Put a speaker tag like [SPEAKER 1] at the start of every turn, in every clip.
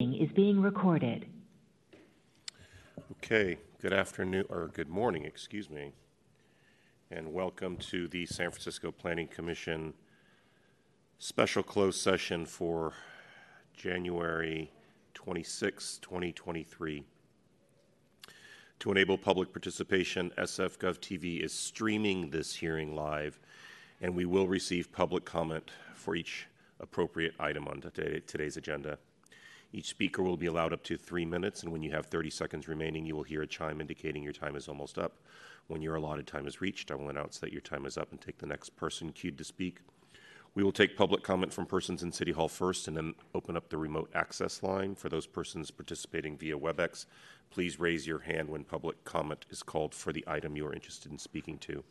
[SPEAKER 1] is being recorded.
[SPEAKER 2] Okay, good afternoon, or good morning, excuse me, and welcome to the San Francisco Planning Commission special closed session for January 26, 2023. To enable public participation, SF Gov TV is streaming this hearing live, and we will receive public comment for each appropriate item on today, today's agenda. Each speaker will be allowed up to three minutes, and when you have 30 seconds remaining, you will hear a chime indicating your time is almost up. When your allotted time is reached, I will announce that your time is up and take the next person queued to speak. We will take public comment from persons in City Hall first and then open up the remote access line. For those persons participating via WebEx, please raise your hand when public comment is called for the item you are interested in speaking to.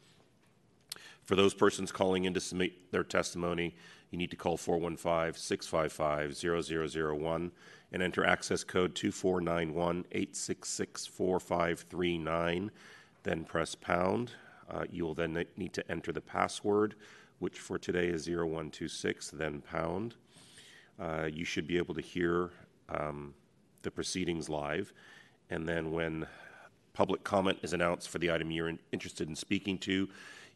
[SPEAKER 2] For those persons calling in to submit their testimony, you need to call 415 655 0001 and enter access code 2491 866 4539. Then press pound. Uh, you will then need to enter the password, which for today is 0126, then pound. Uh, you should be able to hear um, the proceedings live. And then when public comment is announced for the item you're in, interested in speaking to,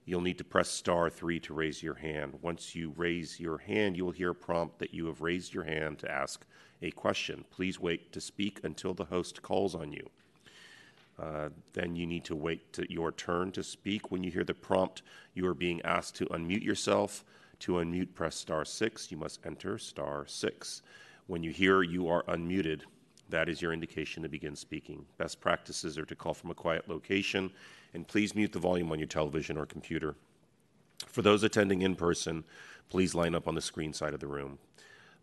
[SPEAKER 2] you'll need to press star three to raise your hand. Once you raise your hand, you will hear a prompt that you have raised your hand to ask a question. Please wait to speak until the host calls on you. Uh, then you need to wait to your turn to speak. When you hear the prompt, you are being asked to unmute yourself. To unmute, press star six. You must enter star six. When you hear you are unmuted, that is your indication to begin speaking. Best practices are to call from a quiet location and please mute the volume on your television or computer. For those attending in person, please line up on the screen side of the room.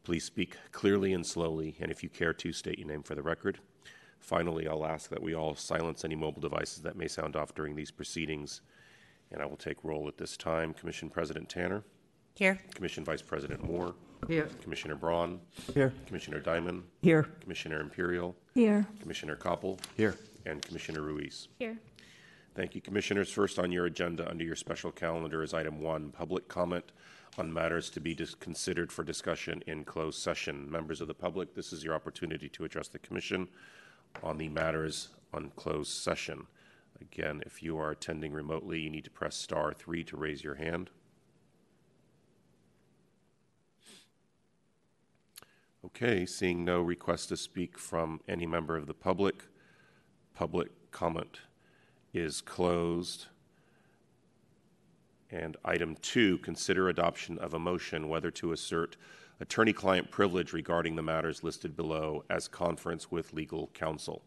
[SPEAKER 2] Please speak clearly and slowly, and if you care to, state your name for the record. Finally, I'll ask that we all silence any mobile devices that may sound off during these proceedings. And I will take roll at this time. Commission President Tanner.
[SPEAKER 3] Here.
[SPEAKER 2] Commission Vice President Moore.
[SPEAKER 3] Here.
[SPEAKER 2] Commissioner Braun.
[SPEAKER 4] Here.
[SPEAKER 2] Commissioner Diamond.
[SPEAKER 4] Here.
[SPEAKER 2] Commissioner Imperial.
[SPEAKER 3] Here.
[SPEAKER 2] Commissioner Koppel.
[SPEAKER 4] Here.
[SPEAKER 2] And Commissioner Ruiz.
[SPEAKER 3] Here.
[SPEAKER 2] Thank you, Commissioners. First on your agenda under your special calendar is item one, public comment on matters to be considered for discussion in closed session. Members of the public, this is your opportunity to address the Commission on the matters on closed session. Again, if you are attending remotely, you need to press star three to raise your hand. Okay, seeing no request to speak from any member of the public, public comment is closed. And item two, consider adoption of a motion whether to assert attorney client privilege regarding the matters listed below as conference with legal counsel.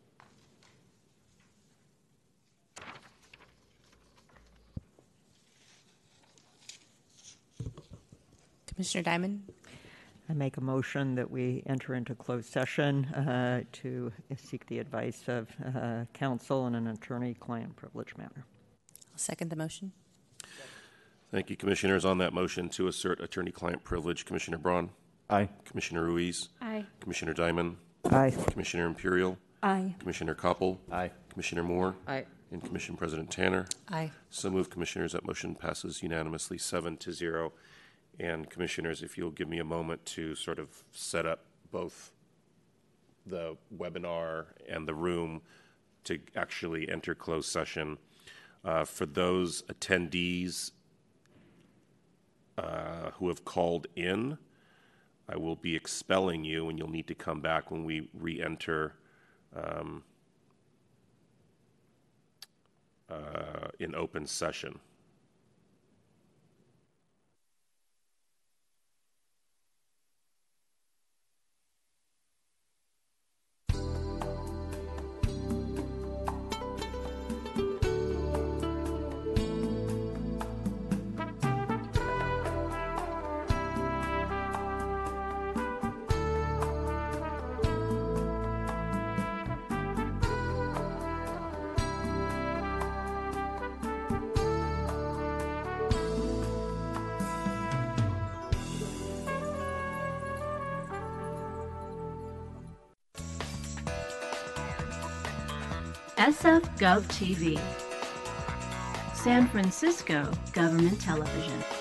[SPEAKER 3] Commissioner Diamond?
[SPEAKER 4] I make a motion that we enter into closed session uh, to seek the advice of uh, counsel in an attorney-client privilege matter.
[SPEAKER 3] I'll second the motion.
[SPEAKER 2] Thank you, Commissioners. On that motion to assert attorney client privilege, Commissioner Braun,
[SPEAKER 4] Aye.
[SPEAKER 2] Commissioner Ruiz,
[SPEAKER 3] Aye.
[SPEAKER 2] Commissioner Diamond,
[SPEAKER 4] Aye.
[SPEAKER 2] Commissioner Imperial,
[SPEAKER 3] Aye.
[SPEAKER 2] Commissioner Koppel,
[SPEAKER 4] Aye.
[SPEAKER 2] Commissioner Moore,
[SPEAKER 4] Aye.
[SPEAKER 2] and Commission President Tanner.
[SPEAKER 3] Aye.
[SPEAKER 2] So moved, Commissioners. That motion passes unanimously, seven to zero. And Commissioners, if you'll give me a moment to sort of set up both the webinar and the room to actually enter closed session. Uh, For those attendees uh, who have called in, I will be expelling you, and you'll need to come back when we re-enter um, uh, in open session.
[SPEAKER 5] San Francisco Government Television.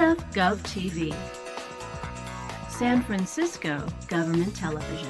[SPEAKER 5] SF Gov TV, San Francisco Government Television.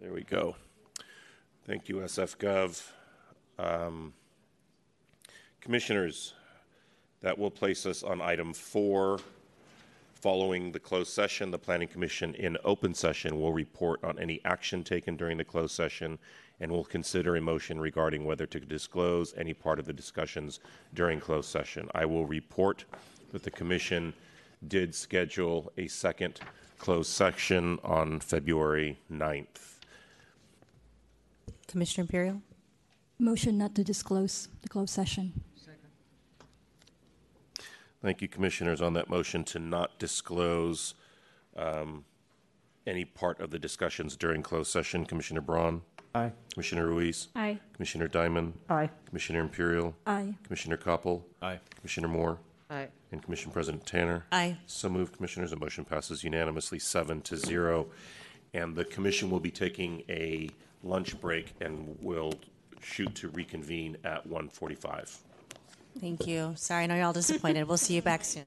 [SPEAKER 2] There we go. Thank you, SF Gov. Um, Commissioners, that will place us on item four. Following the closed session, the Planning Commission in open session will report on any action taken during the closed session and will consider a motion regarding whether to disclose any part of the discussions during closed session. I will report that the Commission did schedule a second closed session on February 9th.
[SPEAKER 3] Commissioner Imperial?
[SPEAKER 1] Motion not to disclose the closed session. Second.
[SPEAKER 2] Thank you, Commissioners, on that motion to not disclose um, any part of the discussions during closed session. Commissioner Braun?
[SPEAKER 6] Aye.
[SPEAKER 2] Commissioner Ruiz?
[SPEAKER 1] Aye.
[SPEAKER 2] Commissioner Diamond?
[SPEAKER 4] Aye.
[SPEAKER 2] Commissioner Imperial?
[SPEAKER 1] Aye.
[SPEAKER 2] Commissioner Koppel?
[SPEAKER 6] Aye.
[SPEAKER 2] Commissioner Moore?
[SPEAKER 4] Aye.
[SPEAKER 2] And Commission President Tanner?
[SPEAKER 3] Aye.
[SPEAKER 2] So moved, Commissioners. The motion passes unanimously, seven to zero. And the commission will be taking a lunch break and we'll shoot to reconvene at 1:45.
[SPEAKER 3] Thank you. Sorry, I know you're all disappointed. We'll see you back soon.